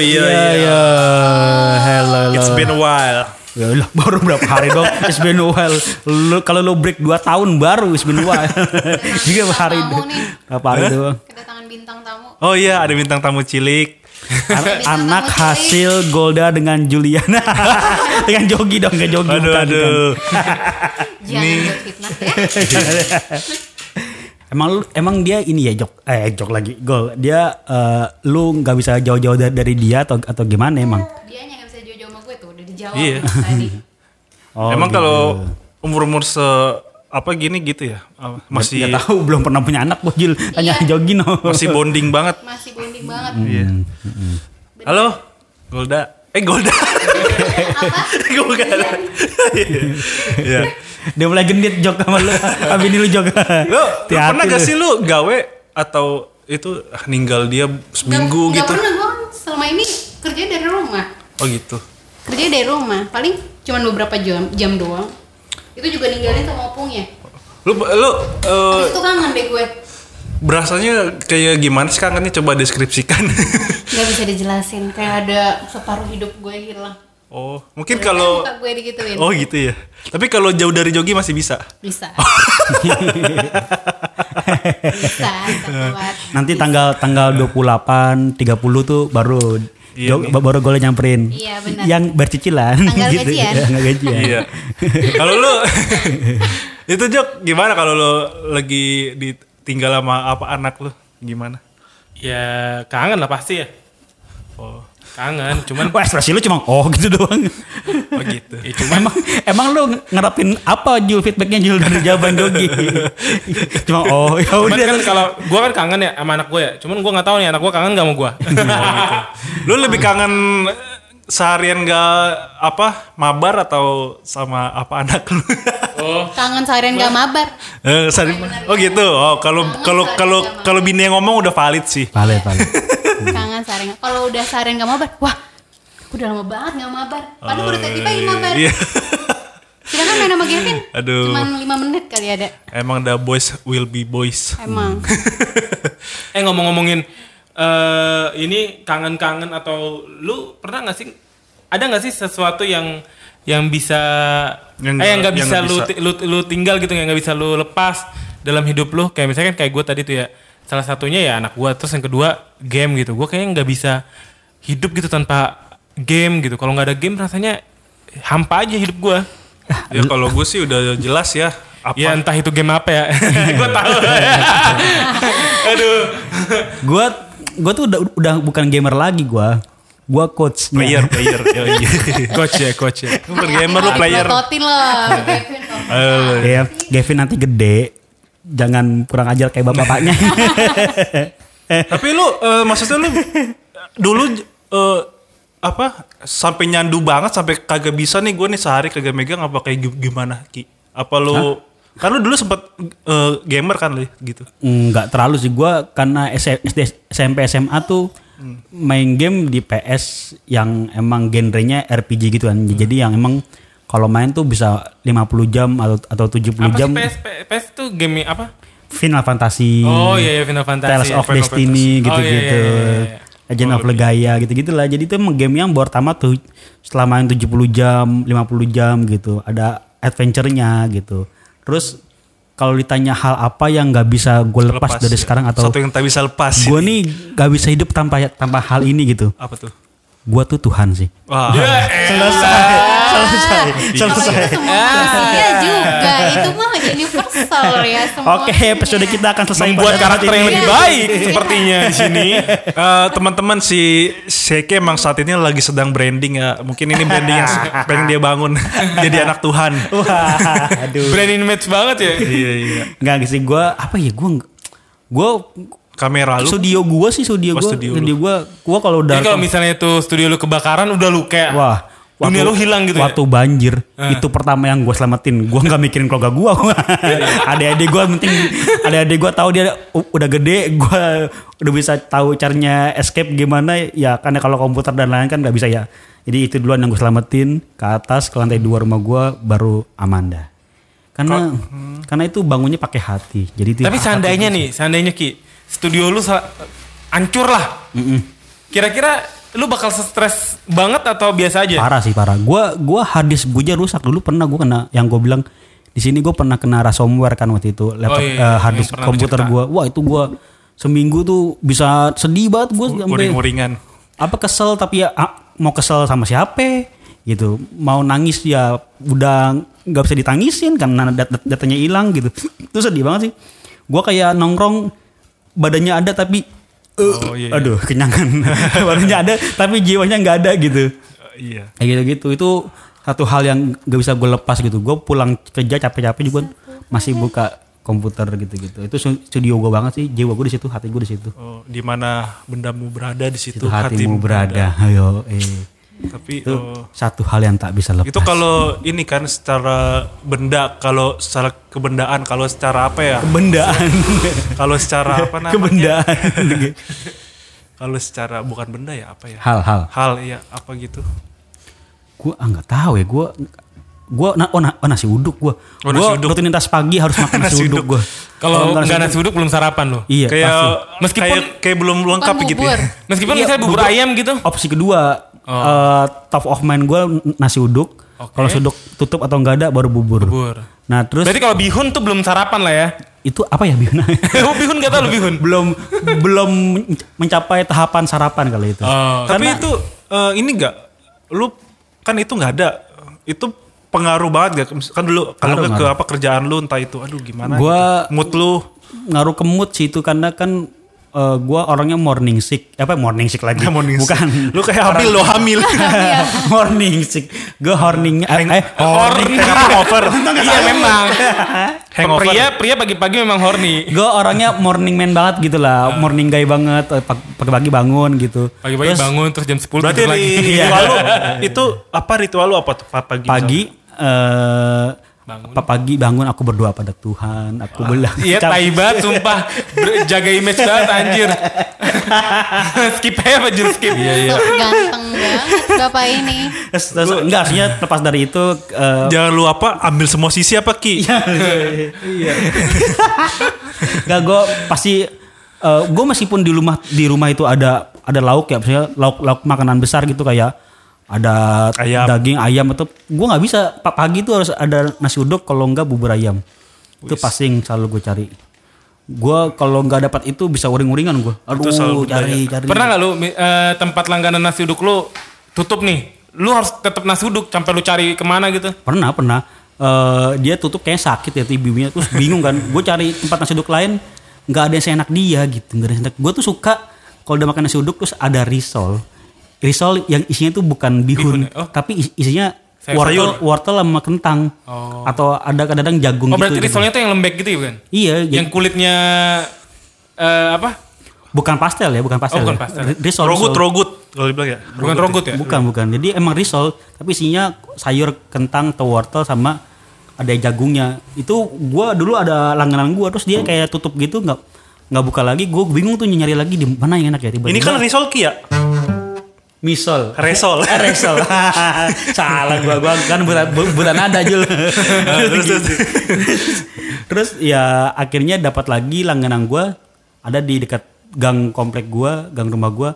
Iya, yo. iya. Hello, hello. It's been a while. Ya lah, baru berapa hari dong. It's been a while. Lu, kalau lu break 2 tahun baru it's been a while. Juga hari tamu nih. Berapa hari doang. Kedatangan bintang tamu. Oh iya, ada bintang tamu cilik. An- anak hasil Golda dengan Juliana. dengan Jogi dong, ke Jogi Aduh bukan, bukan. aduh. Jangan buat fitnah ya. Emang lu, emang dia ini ya jok eh jok lagi gol. Dia eh, lu nggak bisa jauh-jauh dari, dari dia atau atau gimana emang? Dia yang bisa jauh-jauh sama gue tuh udah dijawab Iya. tadi. Oh, Emang gitu. kalau umur-umur se apa gini gitu ya? Apa, Masih Nggak tahu belum pernah punya anak gua Jul. Tanya Iya. Jogi no. masih bonding banget. Masih bonding banget. Iya. Halo, Golda. Eh Golda. Gue bukan. Iya. Dia mulai genit jok sama lu. Abis ini lu jok. Lu, lu pernah gak sih lu gawe atau itu ah, ninggal dia seminggu Nggak- gitu? Nggak pernah gue selama ini kerja dari rumah. Oh gitu. Kerja dari rumah. Paling cuma beberapa jam jam doang. Itu juga ninggalin sama opungnya. Lu lu Habis itu kangen deh gue. berasanya kayak gimana sih kangennya coba deskripsikan. Gak bisa dijelasin. Kayak ada separuh hidup gue hilang. Oh, mungkin kalau Muka gue digituin. Oh gitu ya. Tapi kalau jauh dari jogi masih bisa. Bisa. bisa. Nanti tanggal tanggal 28, 30 tuh baru Iya Jok- nih. baru gue nyamperin. Iya, benar. Yang bercicilan Tanggal gitu. gajian. Ya, gajian. Iya. kalau lu itu Jok gimana kalau lu lagi ditinggal sama apa anak lu? Gimana? Ya kangen lah pasti ya. Oh, Kangen, cuman Wah, ekspresi lu cuma oh gitu doang. oh gitu. ya cuman emang emang lu ngerapin apa Jul feedbacknya Jul dari jawaban Jogi? cuma oh ya Cuman udah. kan kalau gua kan kangen ya sama anak gue ya. Cuman gua nggak tahu nih anak gua kangen gak sama gua. Lu lebih kangen seharian gak apa mabar atau sama apa anak lu? oh, Kangen seharian gak mabar. Eh, sehari- oh gitu. Oh kalau kalau kalau kalau bini yang ngomong udah valid sih. Pale pale. Seharian. Kalau udah seharian gak mabar, wah, udah lama banget gak mabar. Padahal udah tadi pagi mabar. Iya. Sedangkan main sama Gavin, Aduh. cuma 5 menit kali ada. Emang the boys will be boys. Emang. eh ngomong-ngomongin eh ini kangen-kangen atau lu pernah nggak sih ada nggak sih sesuatu yang yang bisa Yang eh yang nggak yang bisa, nggak lu, bisa. ti- lu lu tinggal gitu yang nggak bisa lu lepas dalam hidup lu kayak misalkan kayak gue tadi tuh ya salah satunya ya anak gue terus yang kedua game gitu gue kayaknya nggak bisa hidup gitu tanpa game gitu kalau nggak ada game rasanya hampa aja hidup gue Ya kalau gue sih udah jelas ya. Apa? ya entah itu game apa ya gue tahu aduh Gua gua tuh udah udah bukan gamer lagi gua. Gua coach player player. Iya. coach ya coach ya bukan gamer lu player. Prototin loh, Gavin. Eh, Ya, Gavin nanti gede. Jangan kurang ajar kayak bapak-bapaknya. Tapi lu eh, maksudnya lu dulu eh, apa sampai nyandu banget sampai kagak bisa nih gue nih sehari kagak megang apa kayak gi- gimana Ki? Apa lu kan lu dulu sempet eh, gamer kan lu gitu. Enggak terlalu sih gua karena SD SMP SMA tuh main game di PS yang emang genrenya RPG gitu kan. Jadi yang emang kalau main tuh bisa 50 jam atau atau 70 apa jam sih PS PS tuh game apa Final Fantasy. Oh iya, iya Final Fantasy. Tales of Final Destiny Fantasy. Oh, gitu-gitu. iya, iya, iya, iya. Legend Oh, of Legaia gitu-gitu lah. Jadi itu emang game yang pertama tuh setelah main 70 jam, 50 jam gitu. Ada adventure-nya gitu. Terus kalau ditanya hal apa yang nggak bisa gue lepas, dari ya. sekarang atau satu yang tak bisa lepas. gue nih nggak bisa hidup tanpa tanpa hal ini gitu. apa tuh? Gue tuh Tuhan sih. Wah. Selesai, selesai, selesai. Itu semua manusia juga. Itu mah universal ya semua. Oke, episode kita akan selesai Membuat karakter yang lebih baik sepertinya di sini. Eh, teman-teman si Seke emang saat ini lagi sedang branding ya. Mungkin ini branding yang pengen dia bangun jadi anak Tuhan. Wah, aduh. Brand image banget ya. iya iya. Nggak sih gue apa ya gue gue Kamera lu. studio gue sih studio Oh, gue studio studio, lu. gue gue kalau udah kalau misalnya itu studio lu kebakaran udah lu kayak wah Dunia lu hilang gitu ya? waktu banjir itu pertama yang gue selamatin. Gue nggak mikirin keluarga gue adik-adik gue penting adik-adik gue tahu dia udah gede gue udah bisa tahu caranya escape gimana. Ya karena kalau komputer dan lain kan nggak bisa ya. Jadi itu duluan yang gue selamatin ke atas ke lantai dua rumah gue baru Amanda karena karena itu bangunnya pakai hati. Jadi itu Tapi seandainya nih, seandainya Ki, studio lu hancur lah. Kira-kira lu bakal stres banget atau biasa aja? Parah sih parah. Gua gua harddisk gue rusak dulu pernah gua kena yang gue bilang di sini gue pernah kena ransomware kan waktu itu laptop Oh, iya, yang harddisk pernah komputer gua. Wah itu gua seminggu tuh bisa sedih banget gue sampai Uring-uringan. apa kesel tapi ya ah, mau kesel sama siapa gitu mau nangis ya udah nggak bisa ditangisin karena dat- dat- datanya hilang gitu itu sedih banget sih gua kayak nongkrong badannya ada tapi eh, Oh, iya, iya. aduh kenyangan. Badannya ada tapi jiwanya nggak ada gitu. Iya. kayak gitu gitu itu satu hal yang gak bisa gue lepas gitu. Gue pulang kerja capek-capek juga masih buka komputer gitu-gitu. Itu studio gue banget sih jiwa gue di situ hati gue di situ. Oh, di mana bendamu berada di situ itu hatimu berada. Ayo eh Tapi itu oh, satu hal yang tak bisa lepas itu kalau ini kan secara benda, kalau secara kebendaan, kalau secara apa ya? kebendaan Kalau secara apa namanya? kebendaan Kalau secara bukan benda ya apa ya? hal-hal Hal ya apa gitu? gue ah, nggak tahu ya gue gue na, oh, na- oh, nasi uduk gue Oh, nasi gue uduk. rutinitas pagi harus makan nasi, Nasi uduk uduk. gue Kalau nggak nasi uduk belum sarapan lo. iya kayak. Meskipun- kayak, kayak belum lengkap gitu ya. Meskipun Iya, misalnya bubur bubur. ayam gitu. opsi kedua eh, top of mind gue nasi uduk Oke. kalau uduk tutup atau enggak ada baru bubur, Bubur. nah terus Berarti kalau bihun tuh belum sarapan lah ya. itu apa ya Biona? Oh, bihun gak tau bihun. belum belum mencapai tahapan sarapan kali itu Oh. Tapi Karena- itu eh, ini enggak lu kan itu nggak ada. Itu pengaruh banget gak? Kan dulu kalau nggak ke apa kerjaan lu entah itu aduh gimana Gua- gitu. mood lu ngaruh ke mood sih itu karena kan eh, gua orangnya morning sick apa morning sick lagi Morning sick. bukan lu kayak hamil lo hamil. morning sick gue horning eh, eh Horny. Hangover. Iya memang. Hangover. Pria pria pagi-pagi memang horny. gue orangnya morning man banget gitu lah morning guy banget eh, pag- pagi-pagi bangun gitu Pagi-pagi Terus bangun terus jam 10 Berarti tidur lagi. ri- ritual lu itu apa ritual lu apa tuh pa- pagi? pagi eh Bangun. pa- pagi bangun aku berdoa pada Tuhan aku bilang Iya Cap- tai banget sumpah. Jaga image banget anjir. skip aja apa jul skip. Iya iya. Ganteng banget bapak ini. Terus, terus enggak artinya lepas dari itu eh, Jangan lu apa ambil semua sisi apa Ki? iya. Enggak gue pasti gue meskipun di rumah di rumah itu ada ada lauk ya, misalnya lauk lauk makanan besar gitu kayak ada Ayam. daging ayam atau gue nggak bisa. Pa- pagi itu harus ada nasi uduk kalau enggak bubur ayam. Itu pasti yang selalu gue cari. Gue kalau nggak dapat itu bisa uring-uringan gue aduh selalu cari cari. Pernah gak lu eh, tempat langganan nasi uduk lu tutup nih? Lu harus tetap nasi uduk sampai lu cari ke mana gitu? pernah pernah. Eh, dia tutup kayak sakit ya ibunya terus bingung kan gue cari tempat nasi uduk lain nggak ada yang seenak dia gitu nggak ada yang seenak. Gue tuh suka kalau udah makan nasi uduk terus ada risol risol yang isinya tuh bukan bihun, Bihun ya? Oh. tapi is- isinya Sayur. wortel wortel sama kentang Oh. atau ada kadang-kadang jagung Oh gitu berarti gitu. risolnya tuh yang lembek gitu ya kan? iya Yang kulitnya eh, apa? bukan pastel ya bukan pastel, bukan ya. pastel. Ri- risol Rogut risol. rogut kalau dibilang ya. Bukan rogut ya? bukan bukan jadi emang risol tapi isinya sayur kentang atau wortel sama ada jagungnya itu gua dulu ada langganan gua terus dia kayak tutup gitu nggak nggak buka lagi gue bingung tuh nyari lagi di mana yang enak ya tiba-tiba Ini kan risol Ki ya? Misol. Resol. Resol. Salah gua gua kan buta bu- buta nada Jul. Terus, terus. terus. Ya akhirnya dapat lagi langganan gua. Ada di dekat gang komplek gua gang rumah gua.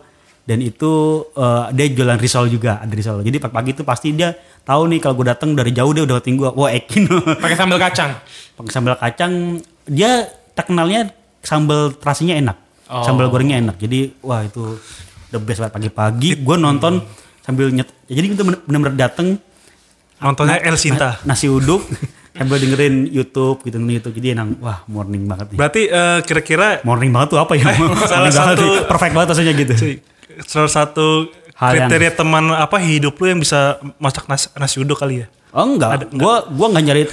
Dan itu eh, dia jualan risol juga ada risol. Jadi pagi-pagi itu pasti dia tahu nih kalau gue datang dari jauh dia udah ngatain gua. Wah Ekin. Pakai sambal kacang. pakai sambal kacang. Dia terkenalnya sambal terasinya enak. Oh. sambal gorengnya enak. Jadi wah itu the best banget. Pagi-pagi gue nonton sambil nyet jadi itu bener- bener-bener dateng. Nontonnya El Sinta. na- nasi uduk sambil dengerin YouTube gitu YouTube. Jadi enak wah morning banget nih. Berarti eh, kira-kira morning banget tuh apa ya? Salah Morning banget satu- nih. perfect banget rasanya gitu. Salah satu Hal yang- kriteria teman apa hidup lu yang bisa masak nasi, nasi uduk kali ya? oh enggak. Gua gua nggak nyari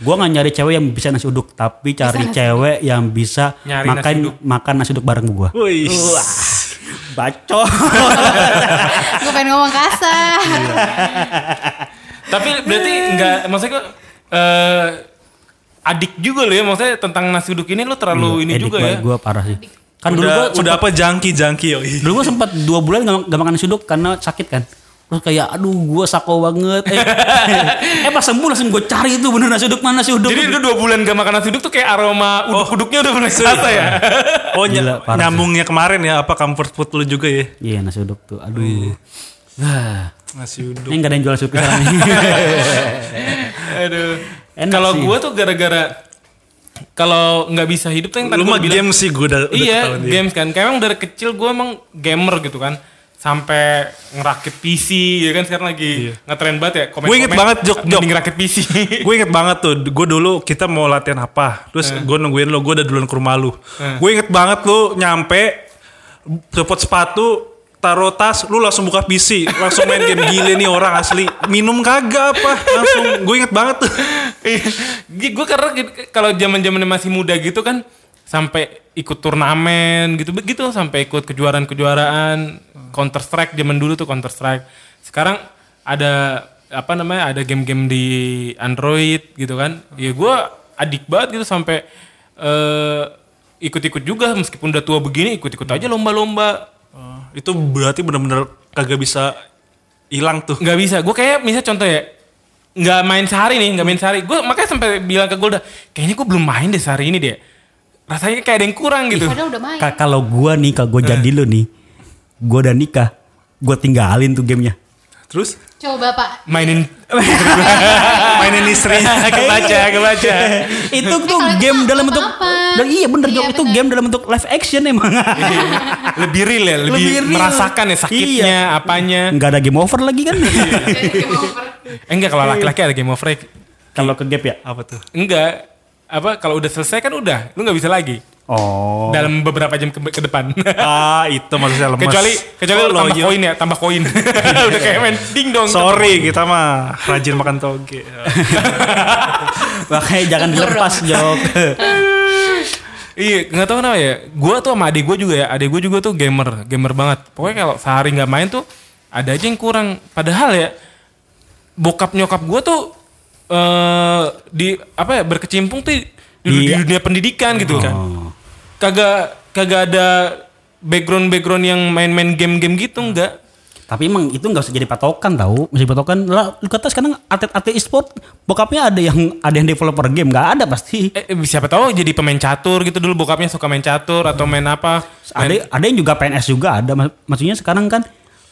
gua nggak nyari cewek yang bisa nasi uduk. Tapi cari cewek yang bisa Nyari nasi makan uduk. makan nasi uduk bareng gua. Wih. Bacot. gue pengen ngomong kasar. Tapi berarti enggak maksudnya kok eh adik juga lo ya maksudnya tentang nasi uduk ini lo terlalu ini juga ya. Gue parah sih. Kan dulu udah, gue udah apa jangki jangki. Dulu gue sempat dua bulan gak, gak makan nasi uduk karena sakit kan. Terus kayak aduh gue sako banget. Eh, eh pas sembuh langsung gue cari itu bener nasi uduk mana nasi uduk. Jadi lu dua bulan gak makan nasi uduk tuh kayak aroma uduk-uduknya udah mulai kerasa ya. Oh Gila, parah sih. nyambungnya kemarin ya apa comfort food lu juga ya? Iya nasi uduk tuh. Aduh. Wah. Nasi uduk. Ini gak ada yang jual supi sekarang. Aduh. Enak Kalau sih. gua tuh gara-gara kalau nggak bisa hidup tuh yang tadi Lu gua mah game sih gue udah, udah iya, ketahuan dia. games kan. Kayak emang dari kecil gue emang gamer gitu kan. Sampai ngerakit PC ya kan sekarang lagi ngetren banget ya. Komen Gua inget banget, Jok, Jok. Mending rakit PC. gue inget banget tuh, gue dulu kita mau latihan apa, terus gue nungguin lo, gue udah duluan ke rumah lu. Gue inget banget lu nyampe, copot sepatu, taruh tas, lu langsung buka PC, langsung main game gile nih orang asli. Minum kagak apa, langsung gue inget banget tuh. gue karena kalau zaman zamannya masih muda gitu kan sampai ikut turnamen gitu begitu sampai ikut kejuaraan-kejuaraan Counter Strike zaman dulu tuh Counter Strike. Sekarang ada apa namanya ada game-game di Android gitu kan. Ya gue adik banget gitu sampai eh, ikut-ikut juga meskipun udah tua begini ikut-ikut aja lomba-lomba. Oh, itu berarti bener-bener kagak bisa hilang tuh. nggak bisa gue kayak misalnya contoh ya nggak main sehari nih nggak main sehari gue makanya sampai bilang ke Golda kayaknya gue belum main deh sehari ini deh rasanya kayak ada yang kurang gitu Padahal udah main. Ka- Kalau gue nih, kalau gue jadi lu nih, gue udah nikah, gue tinggalin tuh gamenya. Terus Coba Pak. mainin mainin istri. kebaca kebaca itu tuh itu game mah dalam bentuk dan iya bener Iya, itu game dalam bentuk live action emang lebih real ya lebih, Lebih real. merasakan ya sakitnya Iya. apanya nggak ada game over lagi kan eh, enggak kalau laki-laki ada game over kalau ke gap ya apa tuh? enggak apa kalau udah selesai kan udah lu nggak bisa lagi oh dalam beberapa jam ke, ke depan Ah itu maksudnya lemes. kecuali kecuali Oh, lu tambah koin ya tambah koin udah kayak main ding dong Sorry kita mah rajin makan toge. makanya jangan dilepas Jok Iya, nggak tahu kenapa ya. Gua tuh sama adik gue juga ya. Adik gue juga tuh gamer, gamer banget. Pokoknya kalau sehari nggak main tuh ada aja yang kurang. Padahal ya bokap nyokap gue tuh eh di apa ya berkecimpung tuh di, di Di- dunia pendidikan gitu kan. Oh. Kagak kagak ada background background yang main-main game-game gitu enggak. tapi emang itu nggak usah jadi patokan tahu masih patokan lah lu kata sekarang atlet-atlet e-sport bokapnya ada yang ada yang developer game nggak ada pasti Eh, eh, siapa tahu jadi pemain catur gitu dulu bokapnya suka main catur atau main apa. ada ada yang juga PNS juga ada Mak- maksudnya sekarang kan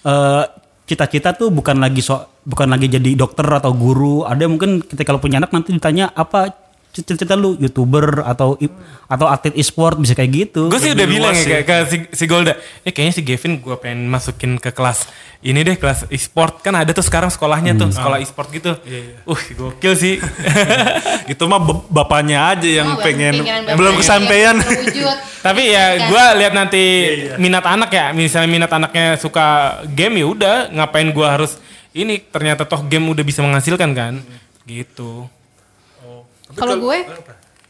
eh, cita-cita tuh bukan lagi so bukan lagi jadi dokter atau guru ada yang mungkin kita kalau punya anak nanti ditanya apa cita-cita lu youtuber atau atau atlet e-sport bisa kayak gitu Gue sih udah Lebih bilang ya ya. ke, ke si, si Golda. Eh kayaknya si Gavin gue pengen masukin ke kelas ini deh kelas e-sport kan ada tuh sekarang sekolahnya tuh sekolah e-sport gitu. Uh gokil sih. itu mah bap- bapaknya aja yang Oh, pengen bapak belum kesampaian. terwujud. Tapi ya Kan. gue lihat nanti minat anak ya. Misalnya minat anaknya suka game ya udah ngapain gue harus ini ternyata toh game udah bisa menghasilkan kan. Gitu. Kalau gue,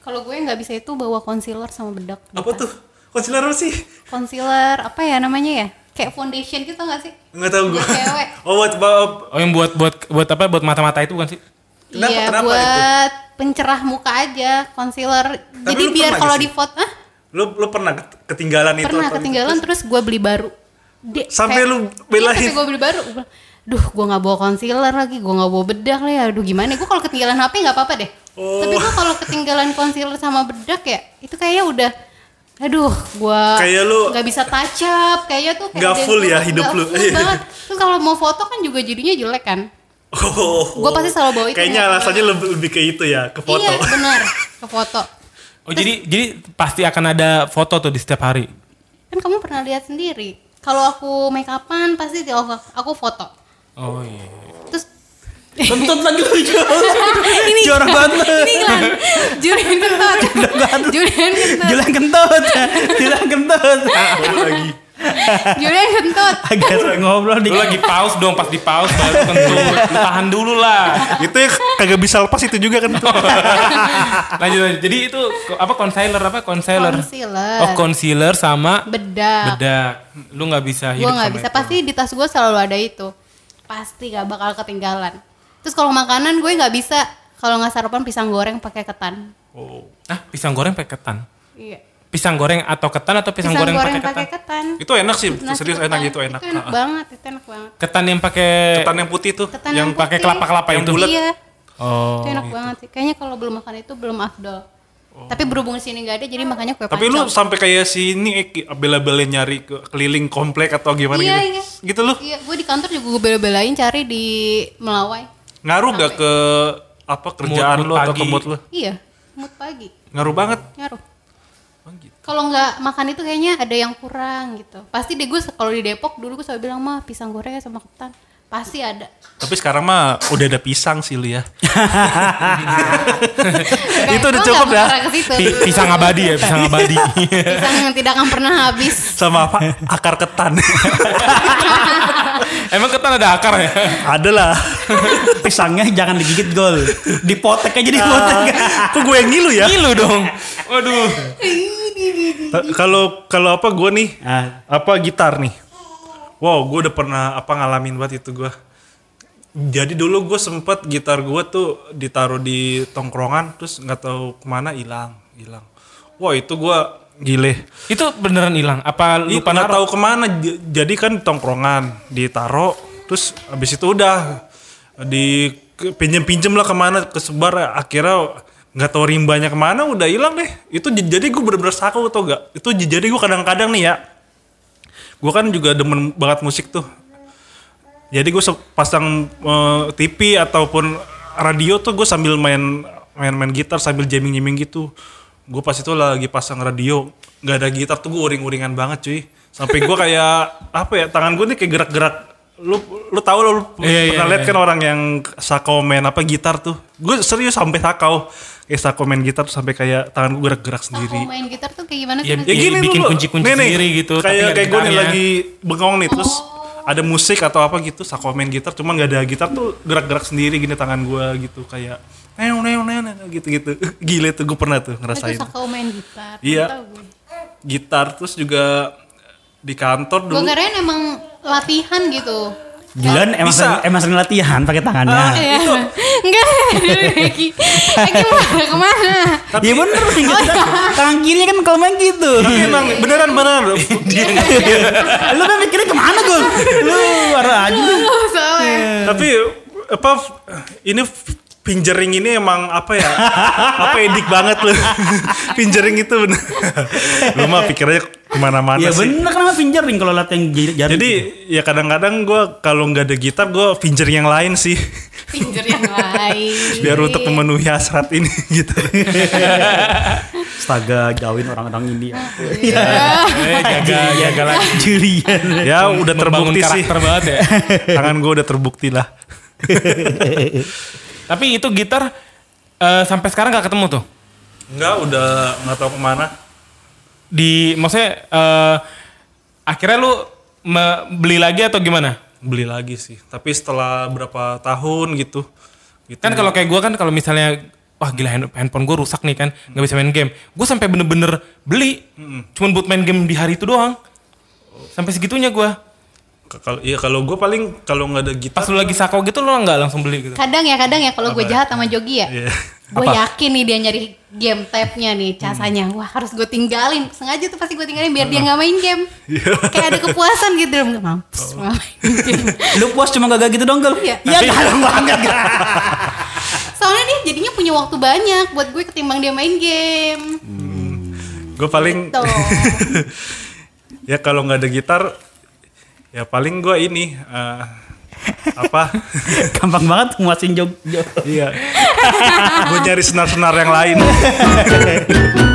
kalau gue nggak bisa itu bawa concealer sama bedak. Apa tuh? Konsiler apa sih? Concealer apa ya namanya ya? Kayak foundation gitu nggak sih? Enggak tahu cewek. Oh buat buat- Oh yang buat buat buat apa? Buat mata-mata itu bukan sih? Kenapa- iya, kenapa buat pencerah muka aja concealer. Jadi lu biar pernah kalau nggak di foto, ah, lu lu pernah ket- ketinggalan itu pernah atau- ketinggalan terus gue beli baru. Di- Sampai kayak- lu Iya, belain? sampai gue beli baru. Gue Duh, gue nggak bawa concealer lagi, gue nggak bawa bedak lah ya. Aduh, gimana? Gue kalau ketinggalan HP nggak apa-apa deh. Oh. Tapi gue kalau ketinggalan concealer sama bedak ya, itu kayaknya udah Aduh, gua Kayak lu- nggak bisa touch up, kayaknya tuh kayak Nggak ada full ya hidup lu. full banget. Terus kalau mau foto kan juga jadinya jelek kan? Oh. Gua pasti selalu bawa itu Kayaknya ya. alasannya lebih, lebih ke itu ya, ke foto. Iya, benar, ke foto. Oh jadi jadi pasti akan ada foto tuh di setiap hari. Kan kamu pernah lihat sendiri. Kalau aku make upan pasti di- aku, aku foto. Oh iya. Terus Kentut lagi lu Jo. ini Jorok banget. Ini kan Julian kentut. Julian kentut. Jualan kentut. Lagi. Julian kentut. Agak ngobrol Lu di lagi pause dong, pas di pause baru kentut. Lu tahan dulu lah. itu ya kagak bisa lepas itu juga kan. Lanjut, lanjut. Jadi itu apa concealer apa concealer? Concealer. Oh concealer sama Bedak. bedak. Lu nggak bisa Gue hidup nggak sama bisa. itu. Pasti di tas gue selalu ada itu. Pasti gak bakal ketinggalan. Terus kalau makanan gue nggak bisa. Kalau nggak sarapan pisang goreng pakai ketan. Oh. Ah, pisang goreng pakai ketan. Iya. Pisang goreng atau ketan atau pisang, goreng, pakai ketan? pakai ketan. Itu enak sih, Nasi serius ketan. enak itu enak. Itu enak Ah, banget, itu enak banget. Ketan yang pakai Ketan yang putih tuh. Ketan yang yang pakai putih. kelapa-kelapa Yang bulat. Iya, Oh. itu enak banget sih. Kayaknya kalau belum makan itu belum afdol. Tapi berhubung di sini nggak ada, jadi makanya kue Tapi lu pancong. sampai kayak si ini eh, bela-belain nyari ke keliling komplek atau gimana Iya, gitu. iya. Gitu lu. Iya, gue di kantor juga gue bela-belain cari di Melawai. Ngaruh gak ke apa kerjaan Mood- lu atau ke mood lu? Iya, mood pagi. Ngaruh banget. Ngaruh. Oh, gitu. Kalau nggak makan itu kayaknya ada yang kurang gitu. Pasti deh gue kalau di Depok dulu gue selalu bilang mah pisang goreng sama ketan. Pasti ada. Tapi sekarang mah udah ada pisang sih lu ya. Itu udah cukup ya? pisang abadi ya, pisang abadi. pisang yang tidak akan pernah habis. Sama apa? Akar ketan. Emang ketan ada akar ya? ada lah. pisangnya jangan digigit gol. Dipotek aja dipotek. Kok gue yang ngilu ya? Ngilu dong. Waduh. Kalau kalau apa gue nih? Ah. Apa gitar nih? Wow, gue udah pernah apa ngalamin banget itu gue. Jadi dulu gue sempet gitar gue tuh ditaruh di tongkrongan, terus nggak tahu ke mana hilang, hilang. Wah itu gue gile. Itu beneran hilang? Apa lupa nggak naruh? tahu ke mana. Jadi kan tongkrongan ditaro, terus abis itu udah di pinjem pinjem lah ke mana kesebar akhirnya nggak tahu rimbanya ke mana udah hilang deh itu jadi gue bener-bener saku tau gak itu jadi gue kadang-kadang nih ya gue kan juga demen banget musik tuh jadi gue pasang eh, TV ataupun radio tuh gue sambil main main main gitar sambil jamming jamming gitu gue pas itu lagi pasang radio nggak ada gitar tuh gue uring-uringan banget cuy. Sampai gue kayak apa ya tangan gue nih kayak gerak-gerak. Lu lu tahu lo lu Iya, pernah iya, lihat kan orang yang sakau main apa gitar tuh? Gue serius sampai sakau. Kayak sakau main gitar tuh sampai kayak tangan gue gerak-gerak sendiri. main gitar tuh kayak gimana Ya, sih? ya gini bikin dulu. kunci-kunci Nih, nih, sendiri gitu, kayak kayak gue nih lagi bengong nih terus ada musik atau apa gitu sakau main gitar cuman nggak ada gitar tuh gerak-gerak sendiri gini tangan gue gitu kayak neong neong neong, gitu gitu gile tuh gue pernah tuh Itu ngerasain sakau main gitar. Iya. Tahu gue. gitar terus juga di kantor Gue dulu kirain emang latihan gitu. Gilan emang Bisa. sering, emang sering latihan pakai tangannya. Iya. Enggak, Eki. Eki mana ke mana? Iya bener Tangan kirinya kan kalau main gitu. tapi emang beneran beneran Lu kan mikirnya ke mana gol? Lu arah aja. lu. Oh, tapi apa ini fingering ini emang apa ya apa edik banget lu fingering itu bener lu mah pikirnya ke mana-mana Iya sih bener kenapa fingering kalau latihan jari. Jadi ya kadang-kadang gue kalau nggak ada gitar gue fingering yang lain sih Pinjer yang lain. biar untuk memenuhi hasrat ini gitu. astaga jauhin orang-orang India. Eh, jaga, jaga lagi. Julian. ya udah terbukti sih. karakter banget ya. Tangan gue udah terbukti lah. Tapi itu gitar eh, sampai sekarang gak ketemu tuh. Enggak udah nggak tahu ke mana. Di maksudnya eh, akhirnya lu beli lagi atau gimana? Beli lagi sih. Tapi setelah berapa tahun gitu. gitu. Kan kalau kayak gue kan kalau misalnya wah gila hand- handphone gue rusak nih kan nggak bisa main game. Gue sampai bener-bener beli cuman buat main game di hari itu doang. Sampai segitunya gue. Kalau iya kalau gue paling kalau nggak ada gitar. Pas lu lagi sako gitu lu nggak langsung beli gitu. Kadang ya, kadang ya kalau gue jahat sama Jogi ya. Iya. Gue yakin nih dia nyari game tab-nya nih casanya. Wah harus gue tinggalin. Sengaja tuh pasti gue tinggalin biar dia nggak main game. Kayak ada kepuasan gitu. Nggak mampus main game. Lu puas cuma gak gitu dong gol? Iya. Iya galak banget. Soalnya dia jadinya punya waktu banyak buat gue ketimbang dia main game. Gue paling Tuh. ya kalau nggak ada gitar ya paling gue ini eh, apa Gampang banget muasin jog. jog. iya gue nyari senar-senar yang lain